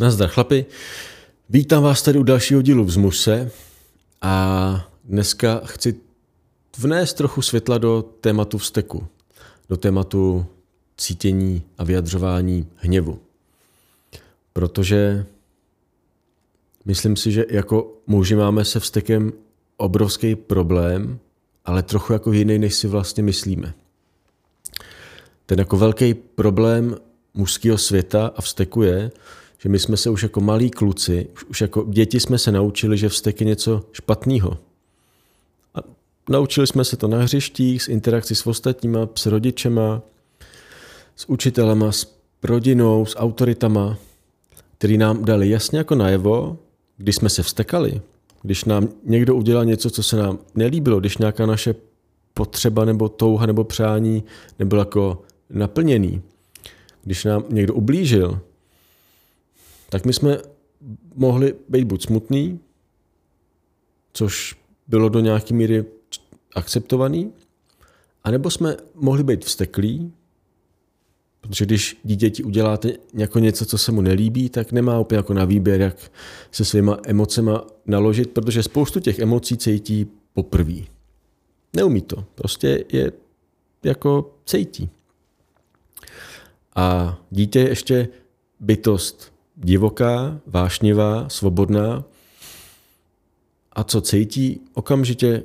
Nazdar chlapi, vítám vás tady u dalšího dílu v Zmuse a dneska chci vnést trochu světla do tématu vzteku, do tématu cítění a vyjadřování hněvu. Protože myslím si, že jako muži máme se vztekem obrovský problém, ale trochu jako jiný, než si vlastně myslíme. Ten jako velký problém mužského světa a vzteku je, že my jsme se už jako malí kluci, už jako děti jsme se naučili, že vztek je něco špatného. A naučili jsme se to na hřištích, s interakcí s ostatníma, s rodičema, s učitelema, s rodinou, s autoritama, který nám dali jasně jako najevo, když jsme se vstekali, když nám někdo udělal něco, co se nám nelíbilo, když nějaká naše potřeba nebo touha nebo přání nebylo jako naplněný, když nám někdo ublížil, tak my jsme mohli být buď smutný, což bylo do nějaké míry akceptovaný, anebo jsme mohli být vsteklí, protože když dítěti uděláte jako něco, co se mu nelíbí, tak nemá úplně jako na výběr, jak se svýma emocema naložit, protože spoustu těch emocí cítí poprvé. Neumí to. Prostě je jako cítí. A dítě je ještě bytost divoká, vášnivá, svobodná a co cítí, okamžitě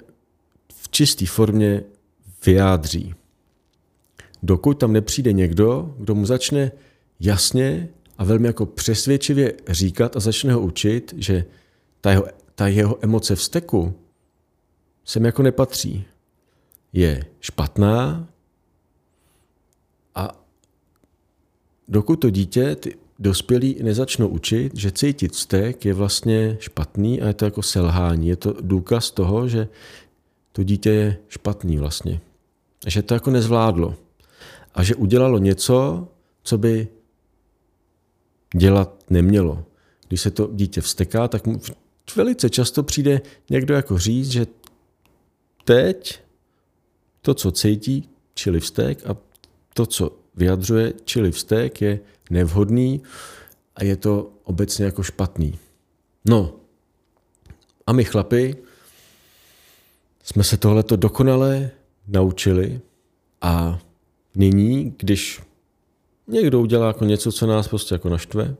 v čisté formě vyjádří. Dokud tam nepřijde někdo, kdo mu začne jasně a velmi jako přesvědčivě říkat a začne ho učit, že ta jeho, ta jeho emoce vzteku sem jako nepatří. Je špatná a dokud to dítě ty dospělí nezačnou učit, že cítit vztek je vlastně špatný a je to jako selhání. Je to důkaz toho, že to dítě je špatný vlastně. Že to jako nezvládlo. A že udělalo něco, co by dělat nemělo. Když se to dítě vsteká, tak mu velice často přijde někdo jako říct, že teď to, co cítí, čili vztek, a to, co vyjadřuje, čili vztek, je nevhodný a je to obecně jako špatný. No, a my chlapi jsme se tohleto dokonale naučili a nyní, když někdo udělá jako něco, co nás prostě jako naštve,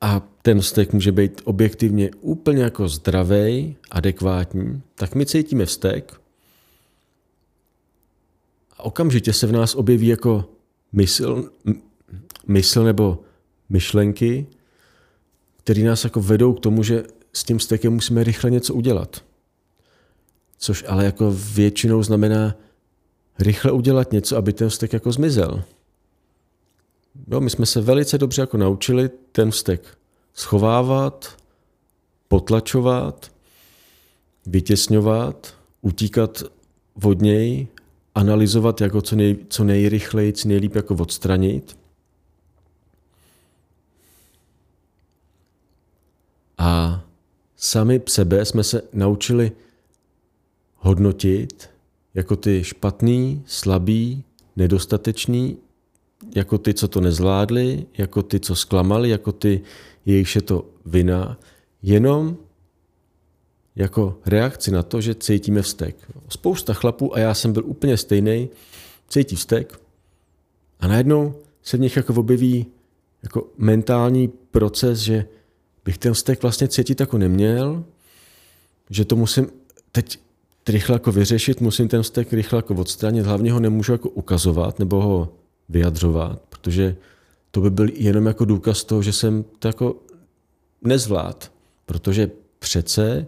a ten vztek může být objektivně úplně jako zdravý, adekvátní, tak my cítíme vztek okamžitě se v nás objeví jako mysl, mysl nebo myšlenky, které nás jako vedou k tomu, že s tím stekem musíme rychle něco udělat. Což ale jako většinou znamená rychle udělat něco, aby ten vztek jako zmizel. Jo, my jsme se velice dobře jako naučili ten vztek schovávat, potlačovat, vytěsňovat, utíkat od něj analyzovat jako co, nej, co nejrychleji, co nejlíp jako odstranit. A sami sebe jsme se naučili hodnotit jako ty špatný, slabý, nedostatečný, jako ty, co to nezvládli, jako ty, co zklamali, jako ty, jejichž je to vina, jenom jako reakci na to, že cítíme vztek. Spousta chlapů, a já jsem byl úplně stejný, cítí vztek a najednou se v nich jako objeví jako mentální proces, že bych ten vztek vlastně cítit jako neměl, že to musím teď rychle jako vyřešit, musím ten vztek rychle jako odstranit, hlavně ho nemůžu jako ukazovat nebo ho vyjadřovat, protože to by byl jenom jako důkaz toho, že jsem to jako nezvlád, protože přece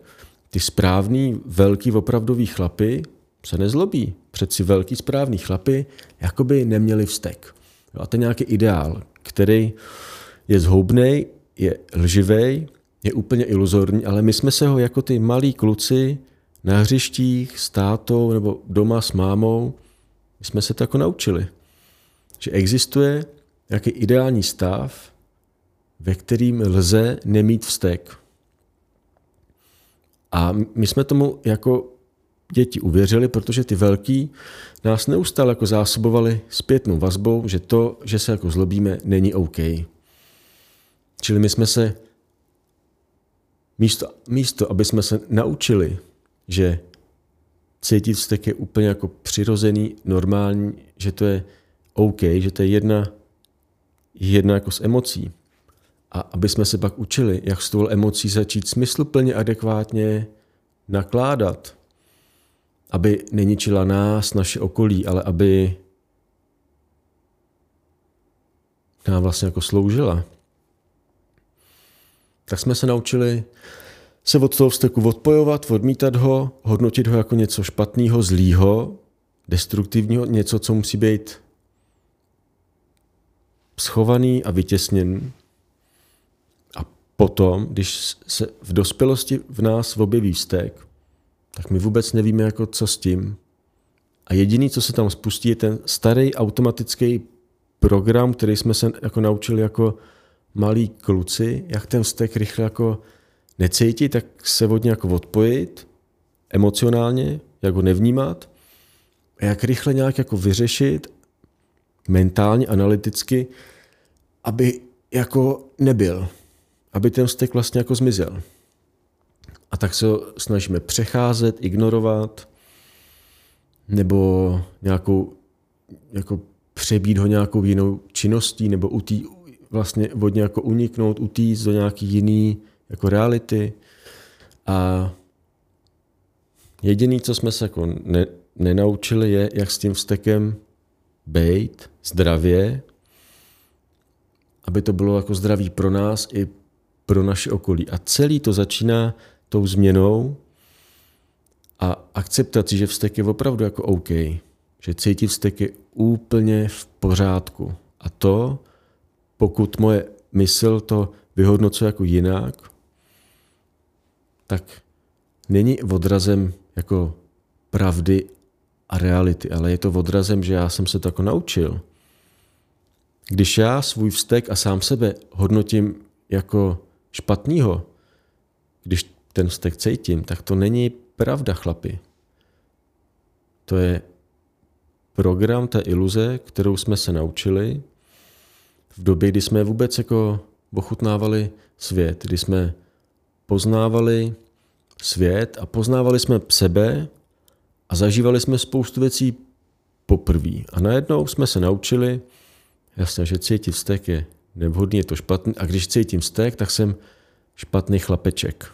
ty správný, velký, opravdový chlapy se nezlobí. Přeci velký, správný chlapy jakoby neměli vztek. A to je nějaký ideál, který je zhoubný, je lživý, je úplně iluzorní, ale my jsme se ho jako ty malí kluci na hřištích s tátou nebo doma s mámou, my jsme se to jako naučili. Že existuje nějaký ideální stav, ve kterým lze nemít vztek. A my jsme tomu jako děti uvěřili, protože ty velký nás neustále jako zásobovali zpětnou vazbou, že to, že se jako zlobíme, není OK. Čili my jsme se místo, místo, aby jsme se naučili, že cítit vztek je úplně jako přirozený, normální, že to je OK, že to je jedna, jedna jako s emocí. A aby jsme se pak učili, jak s tou emocí začít smysluplně, adekvátně nakládat, aby neničila nás, naše okolí, ale aby nám vlastně jako sloužila. Tak jsme se naučili se od toho vzteku odpojovat, odmítat ho, hodnotit ho jako něco špatného, zlýho, destruktivního, něco, co musí být schovaný a vytěsněný. Potom, když se v dospělosti v nás objeví vztek, tak my vůbec nevíme, jako co s tím. A jediný, co se tam spustí, je ten starý automatický program, který jsme se jako naučili jako malí kluci, jak ten vztek rychle jako necítit, tak se od něj jako odpojit emocionálně, jak ho nevnímat a jak rychle nějak jako vyřešit mentálně, analyticky, aby jako nebyl, aby ten vztek vlastně jako zmizel. A tak se snažíme přecházet, ignorovat, nebo nějakou, jako přebít ho nějakou jinou činností, nebo utí, vlastně od jako uniknout, utíct do nějaký jiný jako reality. A jediný, co jsme se jako ne, nenaučili, je, jak s tím vztekem být zdravě, aby to bylo jako zdraví pro nás i pro naše okolí. A celý to začíná tou změnou a akceptací, že vztek je opravdu jako OK. Že cítit vztek je úplně v pořádku. A to, pokud moje mysl to vyhodnocuje jako jinak, tak není odrazem jako pravdy a reality, ale je to odrazem, že já jsem se to jako naučil. Když já svůj vztek a sám sebe hodnotím jako špatného, když ten vztek cítím, tak to není pravda, chlapi. To je program té iluze, kterou jsme se naučili v době, kdy jsme vůbec jako ochutnávali svět, kdy jsme poznávali svět a poznávali jsme sebe a zažívali jsme spoustu věcí poprvé. A najednou jsme se naučili, jasně, že cítit vztek je nevhodný, je to špatný, a když cítím vztek, tak jsem špatný chlapeček.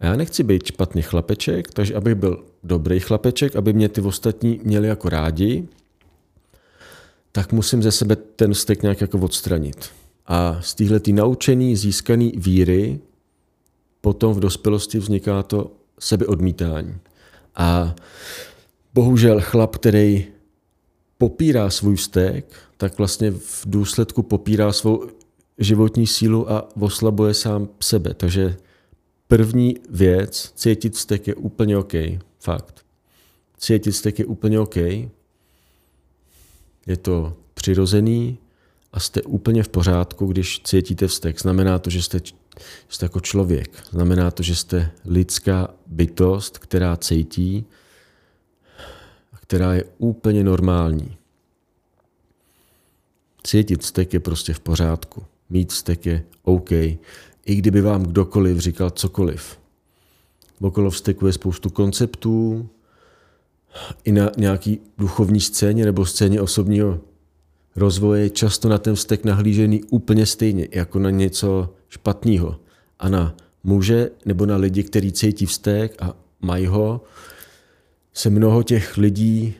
A já nechci být špatný chlapeček, takže abych byl dobrý chlapeček, aby mě ty ostatní měli jako rádi, tak musím ze sebe ten vztek nějak jako odstranit. A z téhle naučený, získaný víry potom v dospělosti vzniká to sebeodmítání. A bohužel chlap, který popírá svůj vztek, tak vlastně v důsledku popírá svou životní sílu a oslabuje sám sebe. Takže první věc, cítit vztek je úplně OK. Fakt. Cítit vztek je úplně OK. Je to přirozený a jste úplně v pořádku, když cítíte vztek. Znamená to, že jste Jste jako člověk. Znamená to, že jste lidská bytost, která cítí, která je úplně normální. Cítit vztek je prostě v pořádku. Mít vztek je OK. I kdyby vám kdokoliv říkal cokoliv. Okolo vzteku je spoustu konceptů, i na nějaký duchovní scéně nebo scéně osobního rozvoje je často na ten vztek nahlížený úplně stejně, jako na něco špatného. A na muže nebo na lidi, kteří cítí vztek a mají ho, se mnoho těch lidí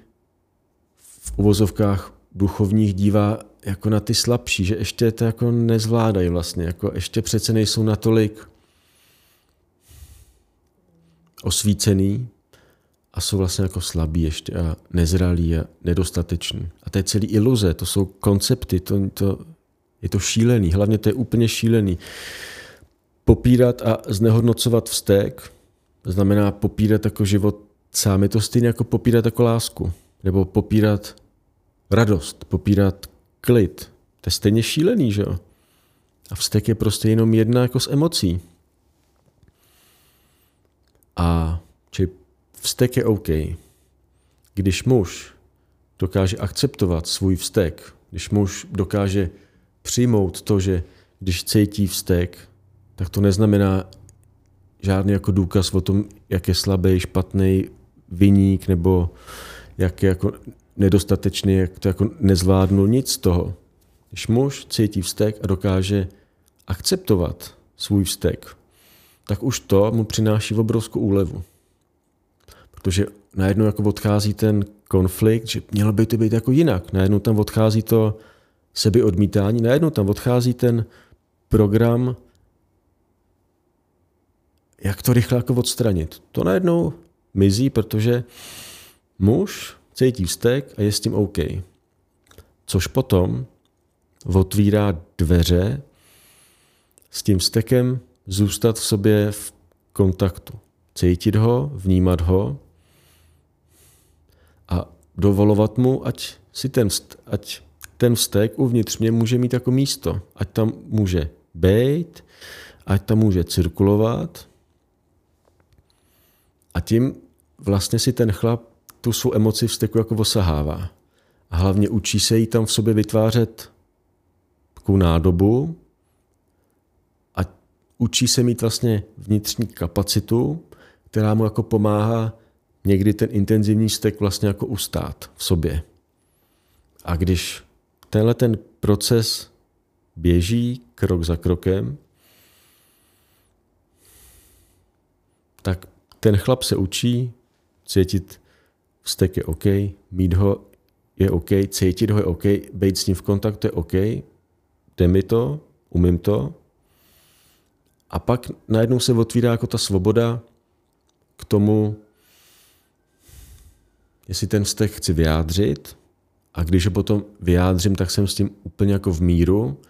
v uvozovkách duchovních dívá jako na ty slabší, že ještě to jako nezvládají vlastně, jako ještě přece nejsou natolik osvícený a jsou vlastně jako slabí ještě a nezralí a nedostateční. A to je celý iluze, to jsou koncepty, to, to, je to šílený, hlavně to je úplně šílený. Popírat a znehodnocovat vztek znamená popírat jako život sám. Je to stejné jako popírat jako lásku. Nebo popírat radost, popírat klid. To je stejně šílený, že jo? A vztek je prostě jenom jedna jako z emocí. A či vztek je OK. Když muž dokáže akceptovat svůj vztek, když muž dokáže přijmout to, že když cítí vztek, tak to neznamená žádný jako důkaz o tom, jak je slabý, špatný, viník nebo jak je jako nedostatečný, jak to jako nezvládnu, nic z toho. Když muž cítí vztek a dokáže akceptovat svůj vztek, tak už to mu přináší obrovskou úlevu. Protože najednou jako odchází ten konflikt, že mělo by to být jako jinak. Najednou tam odchází to sebeodmítání, najednou tam odchází ten program, jak to rychle jako odstranit. To najednou mizí, protože muž cítí vztek a je s tím OK. Což potom otvírá dveře s tím vztekem zůstat v sobě v kontaktu. Cítit ho, vnímat ho a dovolovat mu, ať si ten, ať ten vztek uvnitř mě může mít jako místo. Ať tam může být, ať tam může cirkulovat. A tím vlastně si ten chlap tu svou emoci vzteku jako osahává. A hlavně učí se jí tam v sobě vytvářet takovou nádobu a učí se mít vlastně vnitřní kapacitu, která mu jako pomáhá někdy ten intenzivní vztek vlastně jako ustát v sobě. A když tenhle ten proces běží krok za krokem, tak ten chlap se učí cítit vztek je OK, mít ho je OK, cítit ho je OK, být s ním v kontaktu je OK, jde mi to, umím to. A pak najednou se otvírá jako ta svoboda k tomu, jestli ten vztek chci vyjádřit a když ho potom vyjádřím, tak jsem s tím úplně jako v míru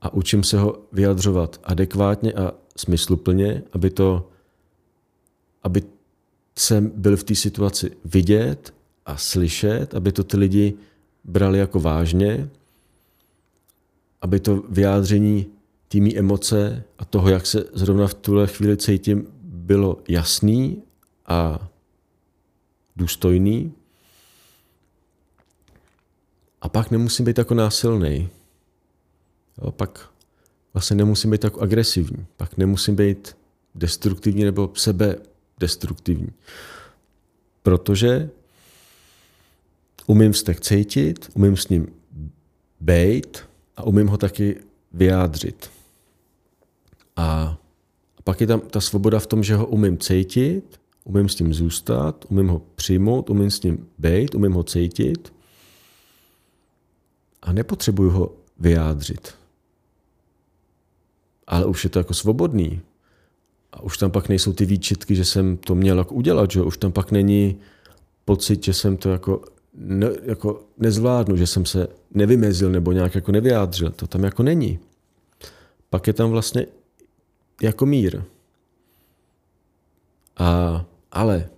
a učím se ho vyjadřovat adekvátně a smysluplně, aby to, aby jsem byl v té situaci vidět a slyšet, aby to ty lidi brali jako vážně, aby to vyjádření týmí emoce a toho, jak se zrovna v tuhle chvíli cítím, bylo jasný a důstojný. A pak nemusím být jako násilný. Jo, pak vlastně nemusím být jako agresivní. Pak nemusím být destruktivní nebo sebe destruktivní. Protože umím vztek cítit, umím s ním být a umím ho taky vyjádřit. A pak je tam ta svoboda v tom, že ho umím cítit, umím s ním zůstat, umím ho přijmout, umím s ním být, umím ho cítit a nepotřebuju ho vyjádřit. Ale už je to jako svobodný. A už tam pak nejsou ty výčitky, že jsem to měl jako udělat, že už tam pak není pocit, že jsem to jako, ne, jako nezvládnu, že jsem se nevymezil nebo nějak jako nevyjádřil. To tam jako není. Pak je tam vlastně jako mír. A, ale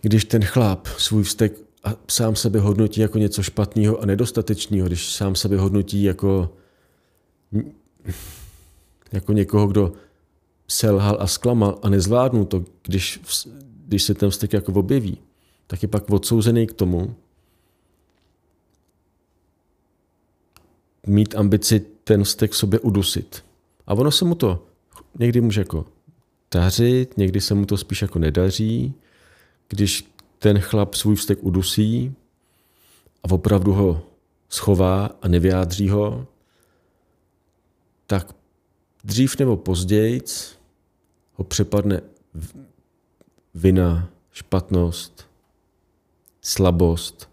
když ten chlap svůj vztek a sám sebe hodnotí jako něco špatného a nedostatečného, když sám sebe hodnotí jako, jako někoho, kdo selhal a zklamal a nezvládnu to, když, když se ten vztek jako objeví, tak je pak odsouzený k tomu, mít ambici ten vztek v sobě udusit. A ono se mu to někdy může jako dařit, někdy se mu to spíš jako nedaří. Když ten chlap svůj vztek udusí a opravdu ho schová a nevyjádří ho, tak dřív nebo později ho přepadne vina, špatnost, slabost,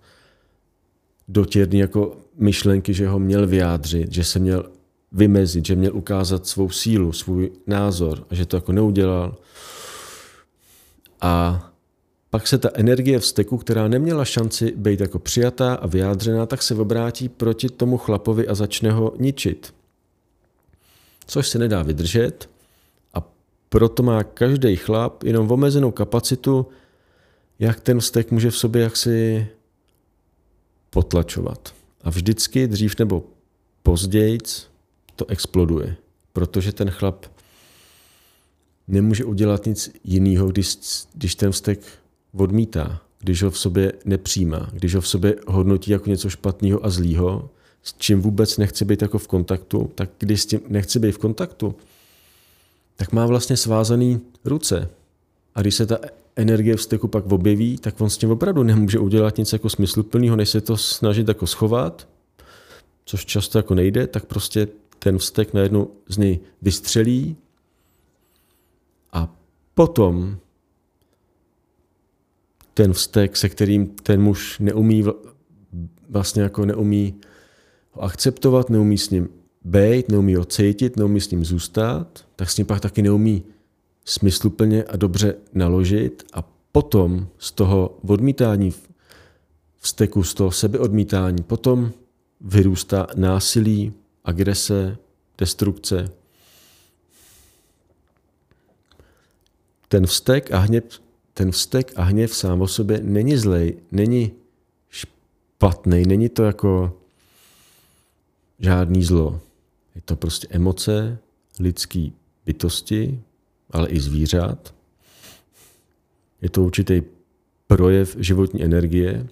dotěrný jako myšlenky, že ho měl vyjádřit, že se měl vymezit, že měl ukázat svou sílu, svůj názor a že to jako neudělal. A pak se ta energie vzteku, která neměla šanci být jako přijatá a vyjádřená, tak se obrátí proti tomu chlapovi a začne ho ničit. Což se nedá vydržet a proto má každý chlap jenom omezenou kapacitu, jak ten vztek může v sobě jaksi potlačovat. A vždycky dřív nebo později to exploduje, protože ten chlap nemůže udělat nic jiného, když, když ten vztek odmítá, když ho v sobě nepřijímá, když ho v sobě hodnotí jako něco špatného a zlýho, s čím vůbec nechci být jako v kontaktu, tak když s tím nechci být v kontaktu, tak má vlastně svázaný ruce. A když se ta energie vzteku pak objeví, tak on s tím opravdu nemůže udělat nic jako smysluplného, než se to snažit jako schovat, což často jako nejde, tak prostě ten vztek najednou z něj vystřelí a potom ten vztek, se kterým ten muž neumí vlastně jako neumí akceptovat, neumí s ním být, neumí ho cítit, neumí s ním zůstat, tak s ním pak taky neumí smysluplně a dobře naložit a potom z toho odmítání vzteku, z toho sebeodmítání, potom vyrůstá násilí, agrese, destrukce. Ten vztek a hněv, ten vztek a hněv sám o sobě není zlej, není špatný, není to jako žádný zlo. Je to prostě emoce lidský bytosti, ale i zvířat. Je to určitý projev životní energie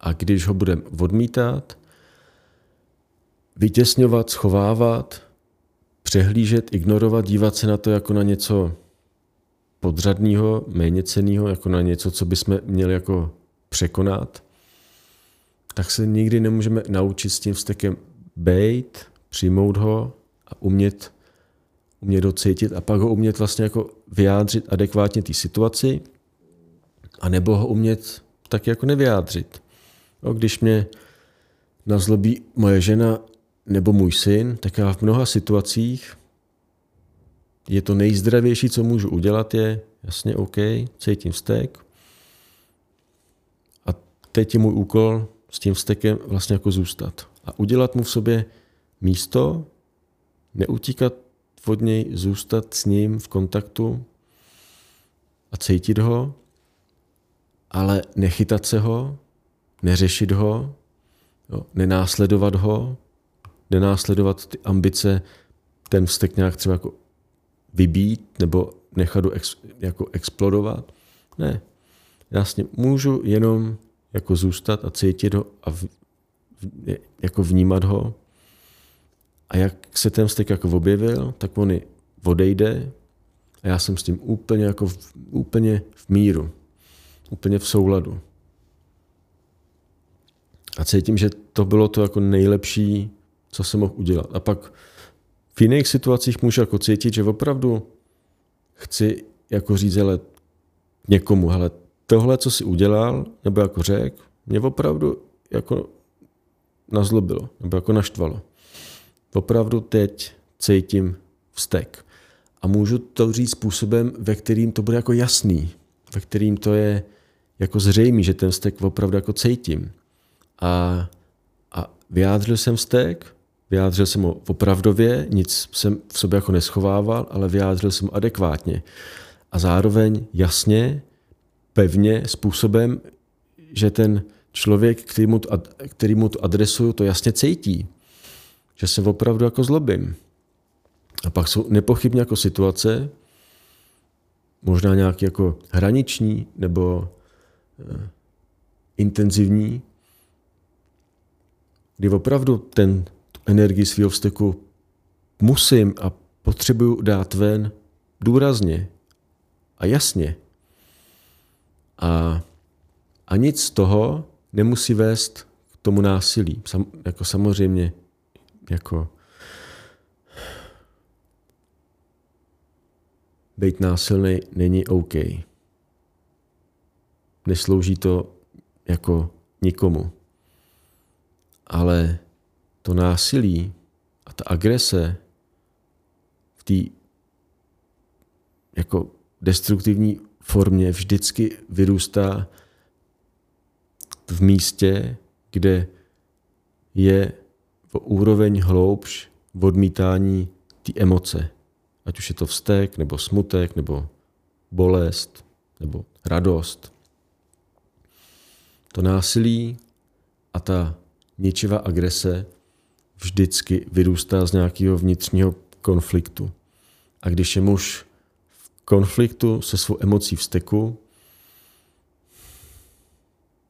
a když ho budeme odmítat, vytěsňovat, schovávat, přehlížet, ignorovat, dívat se na to jako na něco podřadného, méně ceného, jako na něco, co bychom měli jako překonat, tak se nikdy nemůžeme naučit s tím vztekem bejt, přijmout ho a umět, umět ho cítit a pak ho umět vlastně jako vyjádřit adekvátně té situaci a nebo ho umět tak jako nevyjádřit. No, když mě nazlobí moje žena nebo můj syn, tak já v mnoha situacích je to nejzdravější, co můžu udělat, je jasně OK, cítím vztek. A teď je můj úkol s tím vztekem vlastně jako zůstat. A udělat mu v sobě místo, neutíkat od něj, zůstat s ním v kontaktu a cítit ho, ale nechytat se ho, neřešit ho, jo, nenásledovat ho, nenásledovat ty ambice, ten vztek nějak třeba jako vybít nebo nechat ex, jako explodovat. Ne. Jasně, můžu jenom jako zůstat a cítit ho a jako vnímat ho. A jak se ten vztek jako objevil, tak on odejde a já jsem s tím úplně jako v, úplně v míru, úplně v souladu. A cítím, že to bylo to jako nejlepší, co jsem mohl udělat. A pak v jiných situacích můžu jako cítit, že opravdu chci jako říct, ale někomu, hele, tohle, co si udělal, nebo jako řek, mě opravdu jako nazlobilo, nebo jako naštvalo. Opravdu teď cítím vztek. A můžu to říct způsobem, ve kterým to bude jako jasný, ve kterým to je jako zřejmý, že ten vztek opravdu jako cítím. A, a vyjádřil jsem vztek, vyjádřil jsem ho opravdově, nic jsem v sobě jako neschovával, ale vyjádřil jsem adekvátně. A zároveň jasně, pevně, způsobem, že ten člověk, který mu, to, který mu to adresuju, to jasně cítí. Že se opravdu jako zlobím. A pak jsou nepochybně jako situace, možná nějaký jako hraniční nebo eh, intenzivní, kdy opravdu ten tu energii svého vzteku musím a potřebuju dát ven důrazně a jasně. A, a nic z toho nemusí vést k tomu násilí. Sam, jako samozřejmě, jako být násilný není OK. Neslouží to jako nikomu. Ale to násilí a ta agrese v té jako destruktivní formě vždycky vyrůstá v místě, kde je v úroveň hloubš v odmítání té emoce. Ať už je to vztek, nebo smutek, nebo bolest, nebo radost. To násilí a ta ničivá agrese vždycky vyrůstá z nějakého vnitřního konfliktu. A když je muž v konfliktu se svou emocí vzteku,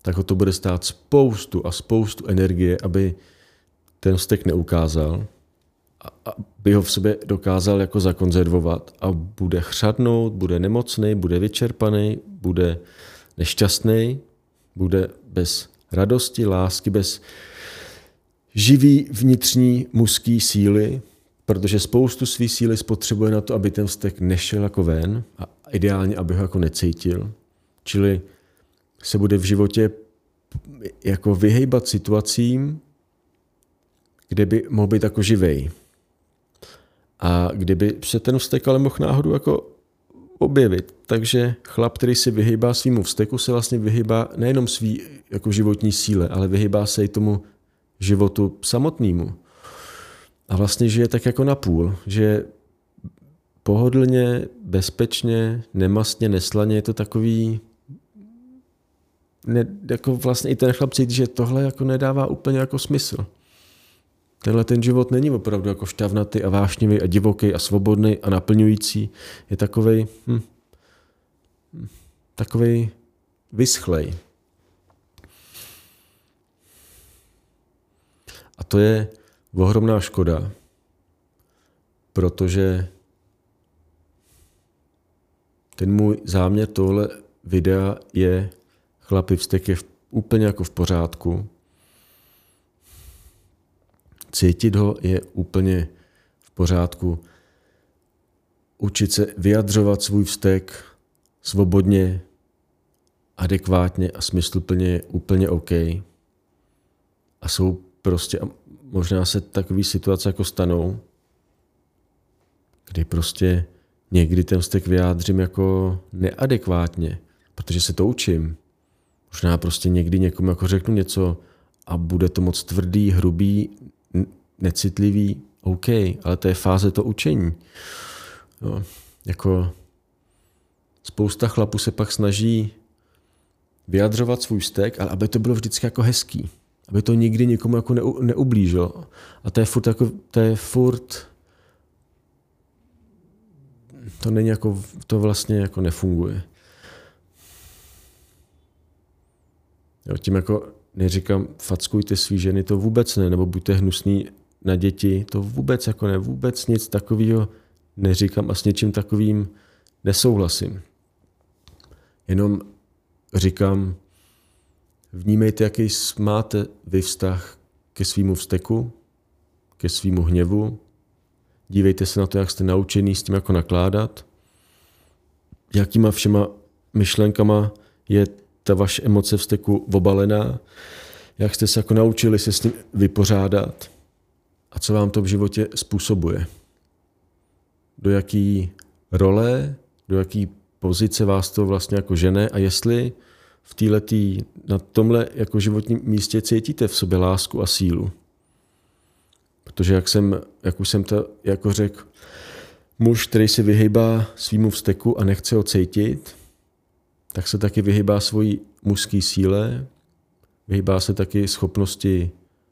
tak ho to bude stát spoustu a spoustu energie, aby ten vztek neukázal, aby ho v sobě dokázal jako zakonzervovat a bude chřadnout, bude nemocný, bude vyčerpaný, bude nešťastný, bude bez radosti, lásky, bez živý vnitřní mužský síly, protože spoustu své síly spotřebuje na to, aby ten vztek nešel jako ven a ideálně, aby ho jako necítil. Čili se bude v životě jako vyhejbat situacím, kde by mohl být jako živej. A kdyby se ten vztek ale mohl náhodou jako objevit. Takže chlap, který se vyhýbá svýmu vzteku, se vlastně vyhýbá nejenom svý jako životní síle, ale vyhýbá se i tomu životu samotnému. A vlastně žije tak jako na půl, že pohodlně, bezpečně, nemastně, neslaně, je to takový, ne, jako vlastně i ten chlap cítí, že tohle jako nedává úplně jako smysl. Tenhle ten život není opravdu jako šťavnatý a vášnivý a divoký a svobodný a naplňující. Je takovej, hm, takovej vyschlej. A to je ohromná škoda, protože ten můj záměr tohle videa je chlapi vztek je úplně jako v pořádku, Cítit ho je úplně v pořádku. Učit se vyjadřovat svůj vztek svobodně, adekvátně a smysluplně je úplně OK. A jsou prostě, a možná se takové situace jako stanou, kdy prostě někdy ten vztek vyjádřím jako neadekvátně, protože se to učím. Možná prostě někdy někomu jako řeknu něco a bude to moc tvrdý, hrubý, necitlivý, OK, ale to je fáze to učení. No, jako spousta chlapů se pak snaží vyjadřovat svůj vztek, ale aby to bylo vždycky jako hezký. Aby to nikdy nikomu jako neublížilo. A to je furt jako, to je furt to není jako, to vlastně jako nefunguje. Jo, tím jako neříkám, fackujte svý ženy, to vůbec ne, nebo buďte hnusný na děti, to vůbec jako ne, vůbec nic takového neříkám a s něčím takovým nesouhlasím. Jenom říkám, vnímejte, jaký máte vy vztah ke svýmu vzteku, ke svýmu hněvu, dívejte se na to, jak jste naučený s tím jako nakládat, jakýma všema myšlenkama je ta vaše emoce vzteku obalená, jak jste se jako naučili se s tím vypořádat a co vám to v životě způsobuje. Do jaký role, do jaký pozice vás to vlastně jako žene a jestli v této, na tomhle jako životním místě cítíte v sobě lásku a sílu. Protože jak, jsem, jak už jsem to jako řekl, muž, který se vyhýbá svýmu vzteku a nechce ho cítit, tak se taky vyhýbá svojí mužské síle, vyhýbá se taky schopnosti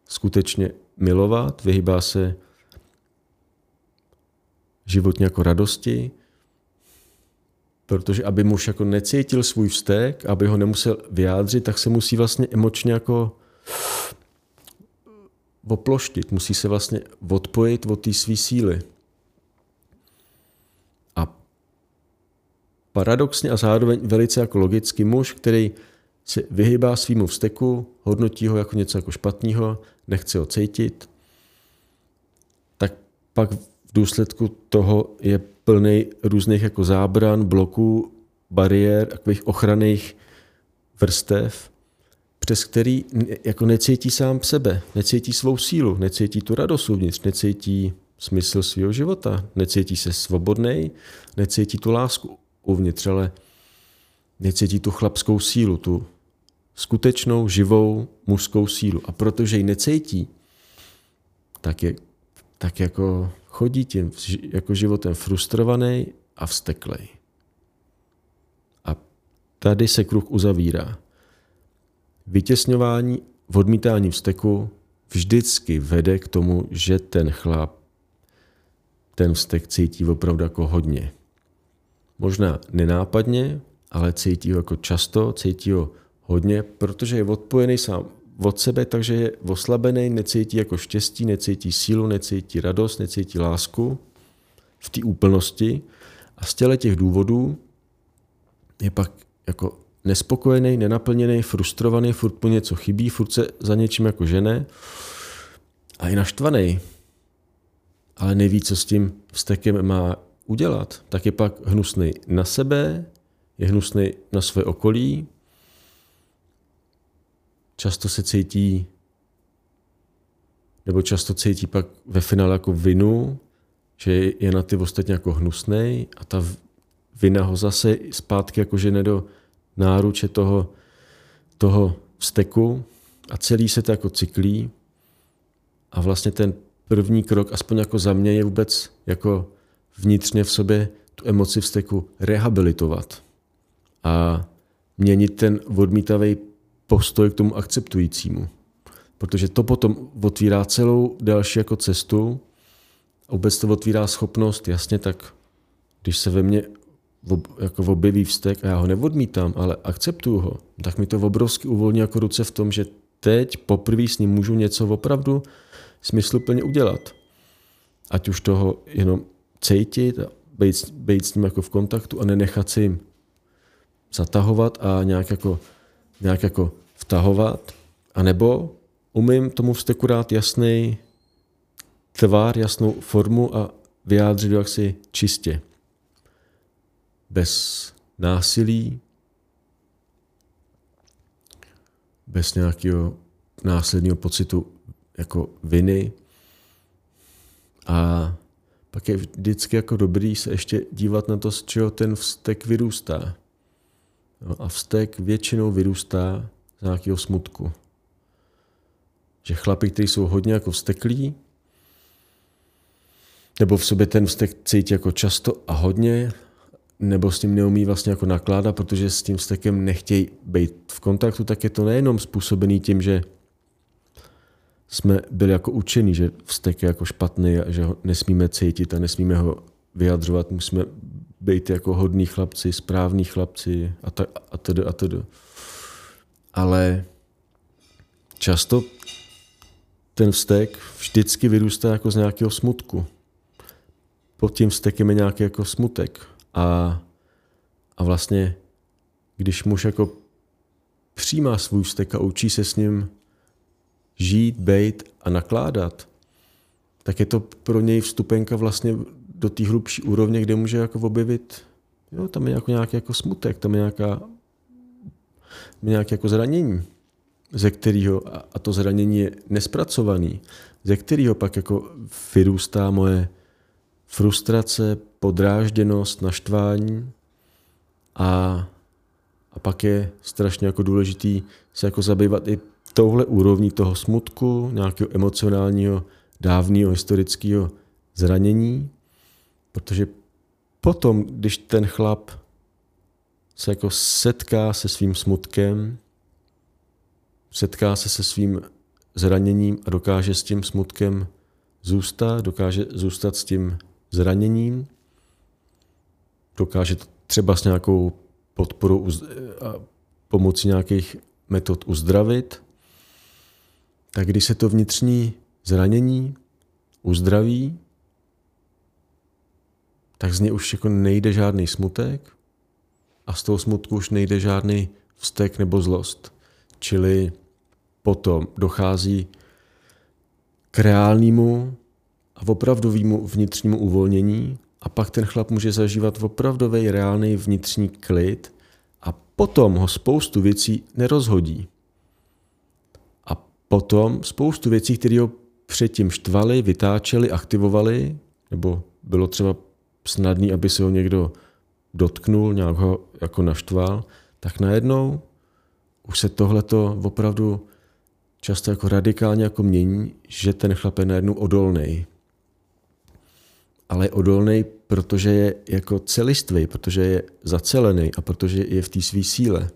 skutečně milovat, vyhýbá se životně jako radosti, protože aby muž jako necítil svůj vztek, aby ho nemusel vyjádřit, tak se musí vlastně emočně jako oploštit, musí se vlastně odpojit od té své síly. Paradoxně a zároveň velice jako logicky muž, který se vyhýbá svýmu vzteku, hodnotí ho jako něco jako špatného, nechce ho cítit, tak pak v důsledku toho je plný různých jako zábran, bloků, bariér, takových ochranných vrstev, přes který jako necítí sám sebe, necítí svou sílu, necítí tu radost uvnitř, necítí smysl svého života, necítí se svobodný, necítí tu lásku uvnitř, ale necítí tu chlapskou sílu, tu skutečnou, živou mužskou sílu. A protože ji necítí, tak, je, tak jako chodí tím jako životem frustrovaný a vsteklej. A tady se kruh uzavírá. Vytěsňování, odmítání vzteku vždycky vede k tomu, že ten chlap ten vztek cítí opravdu jako hodně. Možná nenápadně, ale cítí ho jako často, cítí ho hodně, protože je odpojený sám od sebe, takže je oslabený, necítí jako štěstí, necítí sílu, necítí radost, necítí lásku v té úplnosti a z těle těch důvodů je pak jako nespokojený, nenaplněný, frustrovaný, furt mu něco chybí, furt se za něčím jako žene a je naštvaný. Ale neví, co s tím vztekem má udělat. Tak je pak hnusný na sebe, je hnusný na své okolí, často se cítí, nebo často cítí pak ve finále jako vinu, že je na ty ostatně jako hnusný a ta vina ho zase zpátky jako žene do náruče toho, toho vzteku a celý se to jako cyklí a vlastně ten první krok, aspoň jako za mě, je vůbec jako vnitřně v sobě tu emoci vzteku rehabilitovat a měnit ten odmítavý postoj k tomu akceptujícímu. Protože to potom otvírá celou další jako cestu a vůbec to otvírá schopnost, jasně tak, když se ve mně jako objeví vztek a já ho neodmítám, ale akceptuju ho, tak mi to obrovsky uvolní jako ruce v tom, že teď poprvé s ním můžu něco opravdu smysluplně udělat. Ať už toho jenom cítit a být, být s ním jako v kontaktu a nenechat si jim zatahovat a nějak jako, nějak jako vtahovat. A nebo umím tomu vzteku dát jasný tvar, jasnou formu a vyjádřit ho jaksi čistě. Bez násilí, bez nějakého následného pocitu jako viny. A pak je vždycky jako dobrý se ještě dívat na to, z čeho ten vztek vyrůstá. No a vztek většinou vyrůstá z nějakého smutku. Že chlapi, kteří jsou hodně jako vzteklí, nebo v sobě ten vztek cítí jako často a hodně, nebo s tím neumí vlastně jako nakládat, protože s tím vztekem nechtějí být v kontaktu, tak je to nejenom způsobený tím, že jsme byli jako učení, že vztek je jako špatný a že ho nesmíme cítit a nesmíme ho vyjadřovat, musíme být jako hodní chlapci, správní chlapci a, tak, a tedy a tedy. Ale často ten vztek vždycky vyrůstá jako z nějakého smutku. Pod tím vztekem je nějaký jako smutek. A, a vlastně, když muž jako přijímá svůj vztek a učí se s ním žít, bejt a nakládat, tak je to pro něj vstupenka vlastně do té hlubší úrovně, kde může jako objevit, jo, tam je jako nějaký jako smutek, tam je nějaká, nějaké jako zranění, ze kterého, a to zranění je nespracovaný, ze kterého pak jako vyrůstá moje frustrace, podrážděnost, naštvání a, a pak je strašně jako důležitý se jako zabývat i touhle úrovní toho smutku, nějakého emocionálního, dávného historického zranění? Protože potom, když ten chlap se jako setká se svým smutkem, setká se se svým zraněním a dokáže s tím smutkem zůstat, dokáže zůstat s tím zraněním, dokáže třeba s nějakou podporou a pomocí nějakých metod uzdravit, tak když se to vnitřní zranění uzdraví, tak z něj už jako nejde žádný smutek a z toho smutku už nejde žádný vztek nebo zlost. Čili potom dochází k reálnému a opravdovému vnitřnímu uvolnění a pak ten chlap může zažívat opravdový reálný vnitřní klid a potom ho spoustu věcí nerozhodí. Potom spoustu věcí, které ho předtím štvali, vytáčeli, aktivovali, nebo bylo třeba snadný, aby se ho někdo dotknul, nějak ho jako naštval, tak najednou už se tohleto opravdu často jako radikálně jako mění, že ten chlap je najednou odolný. Ale je odolný, protože je jako celistvý, protože je zacelený a protože je v té své síle.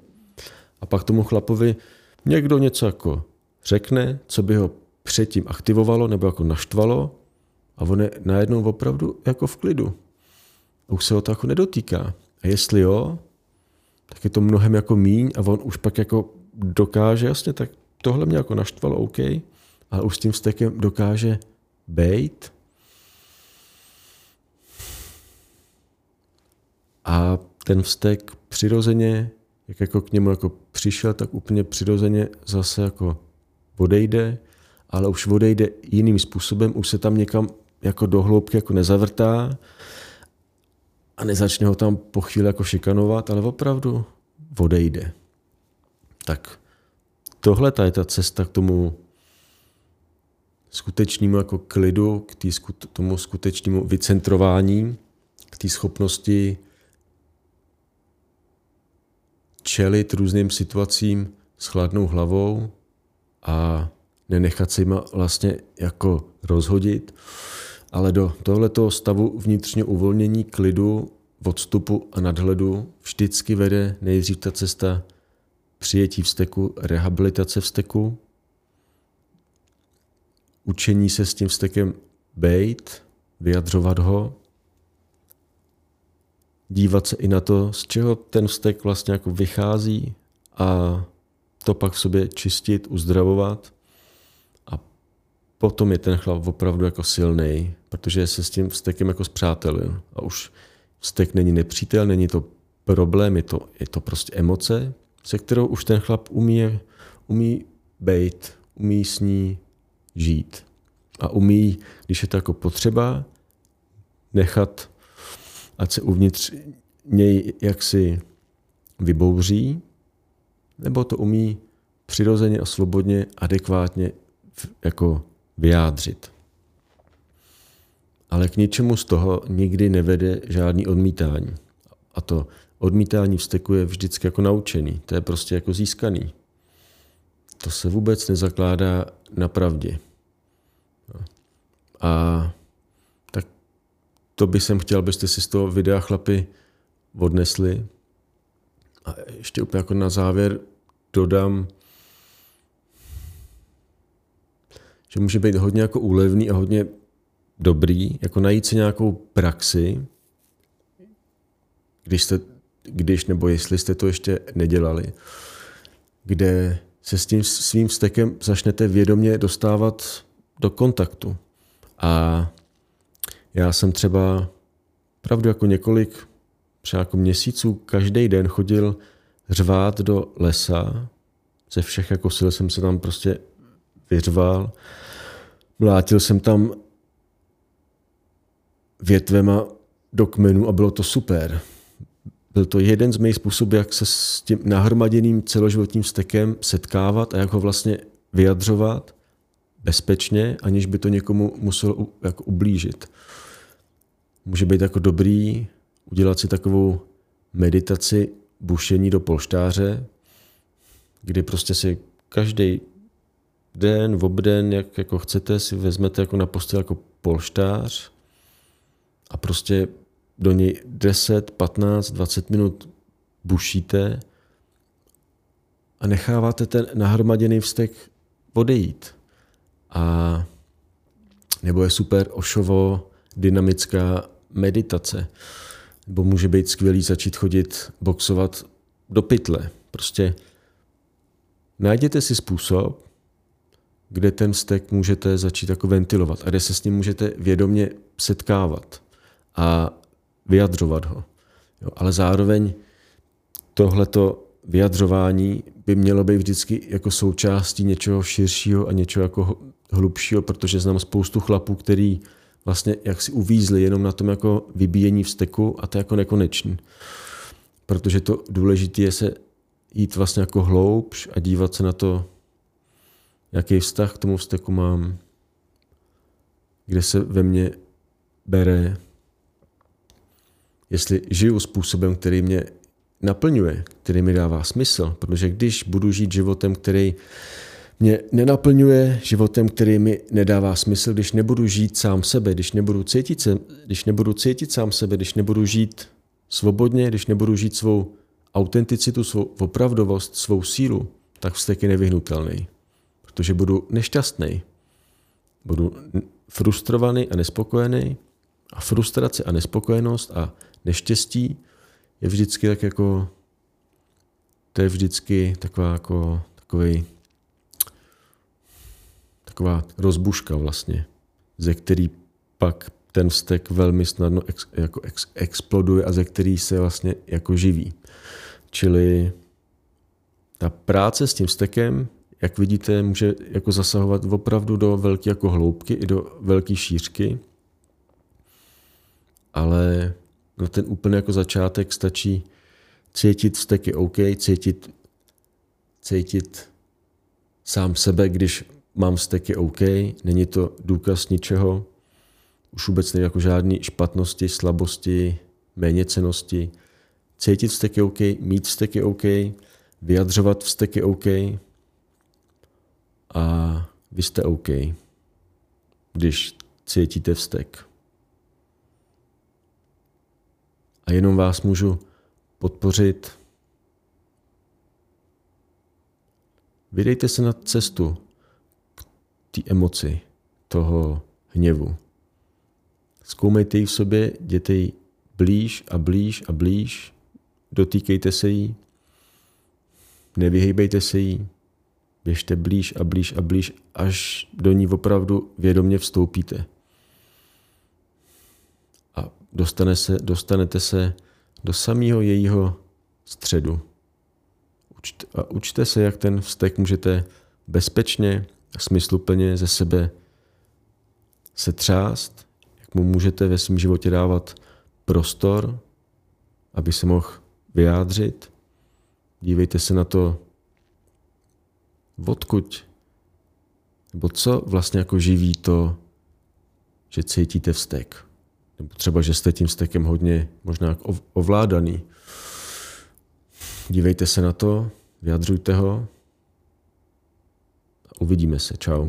A pak tomu chlapovi někdo něco jako řekne, co by ho předtím aktivovalo nebo jako naštvalo a on je najednou opravdu jako v klidu už se ho to jako nedotýká. A jestli jo, tak je to mnohem jako míň a on už pak jako dokáže, jasně, tak tohle mě jako naštvalo, OK, ale už s tím stekem dokáže bejt a ten vztek přirozeně, jak jako k němu jako přišel, tak úplně přirozeně zase jako odejde, ale už odejde jiným způsobem, už se tam někam jako do hloubky jako nezavrtá a nezačne ho tam po chvíli jako šikanovat, ale opravdu odejde. Tak tohle je ta cesta k tomu skutečnému jako klidu, k tý, tomu skutečnému vycentrování, k té schopnosti čelit různým situacím s chladnou hlavou a nenechat se jima vlastně jako rozhodit, ale do tohoto stavu vnitřního uvolnění, klidu, odstupu a nadhledu vždycky vede nejdřív ta cesta přijetí vzteku, rehabilitace vzteku, učení se s tím vztekem bejt, vyjadřovat ho, dívat se i na to, z čeho ten vztek vlastně jako vychází a to pak v sobě čistit, uzdravovat a potom je ten chlap opravdu jako silný, protože se s tím vztekem jako zpřátelil a už vztek není nepřítel, není to problém, je to, je to prostě emoce, se kterou už ten chlap umí, umí bejt, umí s ní žít. A umí, když je to jako potřeba, nechat, ať se uvnitř něj jaksi vybouří, nebo to umí přirozeně a svobodně, adekvátně jako vyjádřit. Ale k ničemu z toho nikdy nevede žádný odmítání. A to odmítání vzteku je vždycky jako naučený. To je prostě jako získaný. To se vůbec nezakládá na pravdě. A tak to by jsem chtěl, abyste si z toho videa chlapi odnesli. A ještě úplně jako na závěr dodám, že může být hodně jako úlevný a hodně dobrý, jako najít si nějakou praxi, když jste, když nebo jestli jste to ještě nedělali, kde se s tím svým vztekem začnete vědomě dostávat do kontaktu. A já jsem třeba pravdu jako několik třeba jako měsíců každý den chodil řvát do lesa. Ze všech jako sil jsem se tam prostě vyřval. Mlátil jsem tam větvema do kmenu a bylo to super. Byl to jeden z mých způsobů, jak se s tím nahromaděným celoživotním stekem setkávat a jak ho vlastně vyjadřovat bezpečně, aniž by to někomu muselo jako ublížit. Může být jako dobrý udělat si takovou meditaci bušení do polštáře, kdy prostě si každý den, v obden, jak jako chcete, si vezmete jako na postel jako polštář a prostě do něj 10, 15, 20 minut bušíte a necháváte ten nahromaděný vztek odejít. A nebo je super ošovo dynamická meditace. Nebo může být skvělý začít chodit boxovat do pytle. Prostě najděte si způsob, kde ten vztek můžete začít jako ventilovat a kde se s ním můžete vědomě setkávat a vyjadřovat ho. Jo, ale zároveň tohleto vyjadřování by mělo být vždycky jako součástí něčeho širšího a něčeho jako hlubšího, protože znám spoustu chlapů, který vlastně jak si uvízli jenom na tom jako vybíjení vzteku a to je jako nekonečný. Protože to důležité je se jít vlastně jako hloubš a dívat se na to, jaký vztah k tomu vzteku mám, kde se ve mně bere, jestli žiju způsobem, který mě naplňuje, který mi dává smysl, protože když budu žít životem, který mě nenaplňuje životem, který mi nedává smysl, když nebudu žít sám sebe, když nebudu cítit, se, když nebudu cítit sám sebe, když nebudu žít svobodně, když nebudu žít svou autenticitu, svou opravdovost, svou sílu, tak vztek je nevyhnutelný. Protože budu nešťastný. Budu frustrovaný a nespokojený. A frustrace a nespokojenost a neštěstí je vždycky tak jako, to je vždycky taková jako, takový taková rozbuška vlastně, ze který pak ten vztek velmi snadno ex, jako ex, exploduje a ze který se vlastně jako živí. Čili ta práce s tím stekem, jak vidíte, může jako zasahovat opravdu do velké jako hloubky i do velké šířky, ale na ten úplně jako začátek stačí cítit vzteky OK, cítit, cítit sám sebe, když mám vzteky OK, není to důkaz ničeho, už vůbec není jako žádný špatnosti, slabosti, méněcenosti. Cítit vzteky OK, mít vzteky OK, vyjadřovat vzteky OK a vy jste OK, když cítíte vztek. A jenom vás můžu podpořit. Vydejte se na cestu té emoci, toho hněvu. Zkoumejte ji v sobě, jděte ji blíž a blíž a blíž, dotýkejte se jí, nevyhejbejte se jí, běžte blíž a blíž a blíž, až do ní opravdu vědomě vstoupíte. A dostane se, dostanete se do samého jejího středu. A učte se, jak ten vztek můžete bezpečně smysluplně ze sebe setřást, jak mu můžete ve svém životě dávat prostor, aby se mohl vyjádřit. Dívejte se na to, odkud, nebo co vlastně jako živí to, že cítíte vztek. Nebo třeba, že jste tím vztekem hodně možná ovládaný. Dívejte se na to, vyjadřujte ho uvidíme se. Čau.